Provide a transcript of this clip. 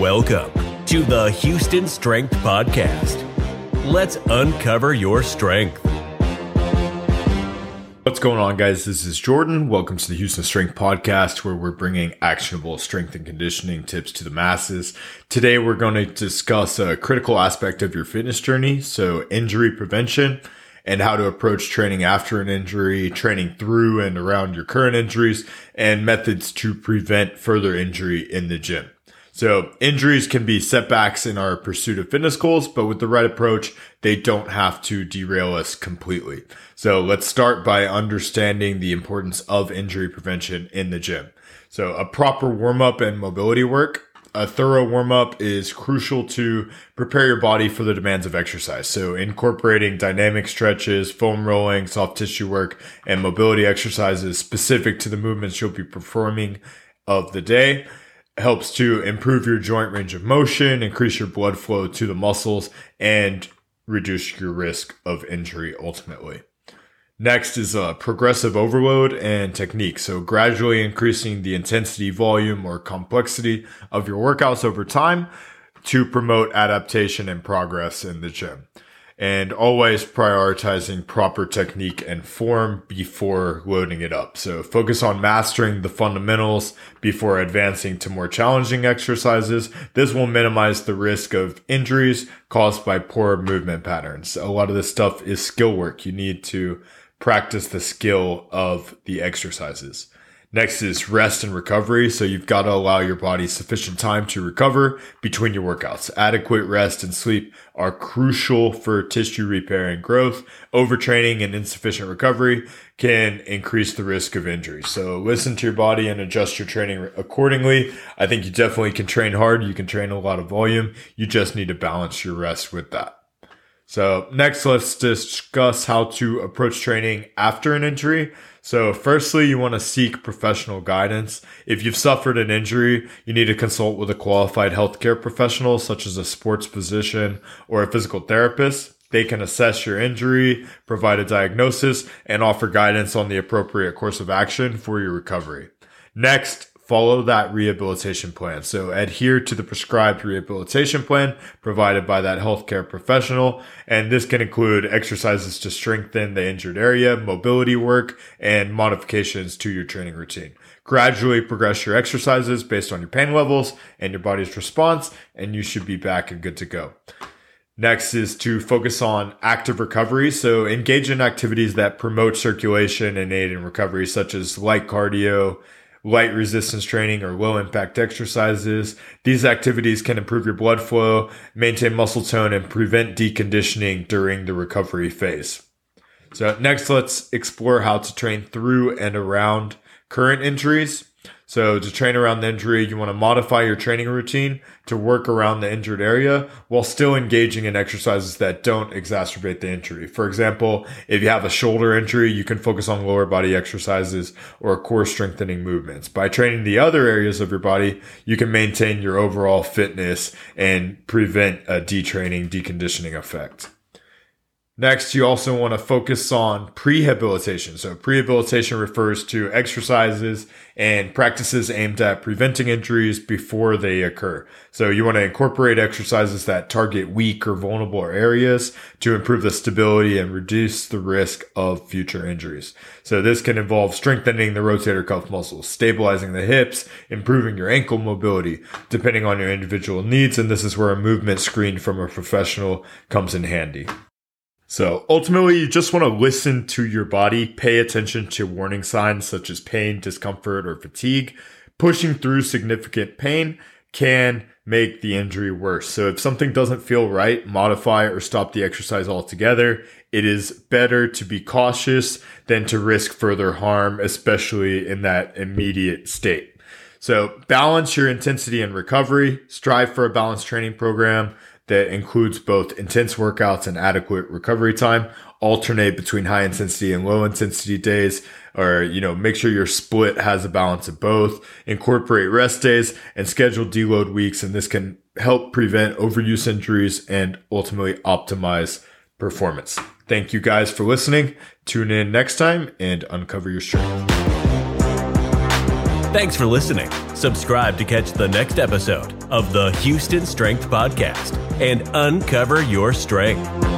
Welcome to the Houston Strength Podcast. Let's uncover your strength. What's going on, guys? This is Jordan. Welcome to the Houston Strength Podcast, where we're bringing actionable strength and conditioning tips to the masses. Today, we're going to discuss a critical aspect of your fitness journey. So injury prevention and how to approach training after an injury, training through and around your current injuries, and methods to prevent further injury in the gym. So injuries can be setbacks in our pursuit of fitness goals, but with the right approach, they don't have to derail us completely. So let's start by understanding the importance of injury prevention in the gym. So a proper warm up and mobility work a thorough warm up is crucial to prepare your body for the demands of exercise. So incorporating dynamic stretches, foam rolling, soft tissue work, and mobility exercises specific to the movements you'll be performing of the day helps to improve your joint range of motion, increase your blood flow to the muscles, and reduce your risk of injury ultimately. Next is a progressive overload and technique. So gradually increasing the intensity, volume, or complexity of your workouts over time to promote adaptation and progress in the gym and always prioritizing proper technique and form before loading it up. So focus on mastering the fundamentals before advancing to more challenging exercises. This will minimize the risk of injuries caused by poor movement patterns. A lot of this stuff is skill work. You need to practice the skill of the exercises. Next is rest and recovery. So you've got to allow your body sufficient time to recover between your workouts. Adequate rest and sleep are crucial for tissue repair and growth. Overtraining and insufficient recovery can increase the risk of injury. So listen to your body and adjust your training accordingly. I think you definitely can train hard. You can train a lot of volume. You just need to balance your rest with that. So next, let's discuss how to approach training after an injury. So firstly, you want to seek professional guidance. If you've suffered an injury, you need to consult with a qualified healthcare professional, such as a sports physician or a physical therapist. They can assess your injury, provide a diagnosis, and offer guidance on the appropriate course of action for your recovery. Next, follow that rehabilitation plan. So adhere to the prescribed rehabilitation plan provided by that healthcare professional. And this can include exercises to strengthen the injured area, mobility work, and modifications to your training routine. Gradually progress your exercises based on your pain levels and your body's response, and you should be back and good to go. Next is to focus on active recovery. So engage in activities that promote circulation and aid in recovery, such as light cardio, light resistance training or low impact exercises. These activities can improve your blood flow, maintain muscle tone, and prevent deconditioning during the recovery phase. So next, let's explore how to train through and around current injuries. So to train around the injury, you want to modify your training routine to work around the injured area while still engaging in exercises that don't exacerbate the injury. For example, if you have a shoulder injury, you can focus on lower body exercises or core strengthening movements. By training the other areas of your body, you can maintain your overall fitness and prevent a detraining, deconditioning effect. Next, you also want to focus on prehabilitation. So prehabilitation refers to exercises and practices aimed at preventing injuries before they occur. So you want to incorporate exercises that target weak or vulnerable areas to improve the stability and reduce the risk of future injuries. So this can involve strengthening the rotator cuff muscles, stabilizing the hips, improving your ankle mobility, depending on your individual needs. And this is where a movement screen from a professional comes in handy. So ultimately, you just want to listen to your body, pay attention to warning signs such as pain, discomfort, or fatigue. Pushing through significant pain can make the injury worse. So if something doesn't feel right, modify or stop the exercise altogether. It is better to be cautious than to risk further harm, especially in that immediate state. So balance your intensity and recovery, strive for a balanced training program that includes both intense workouts and adequate recovery time. Alternate between high intensity and low intensity days, or, you know, make sure your split has a balance of both. Incorporate rest days and schedule deload weeks. And this can help prevent overuse injuries and ultimately optimize performance. Thank you guys for listening. Tune in next time and uncover your strength. Thanks for listening. Subscribe to catch the next episode of the Houston Strength Podcast and uncover your strength.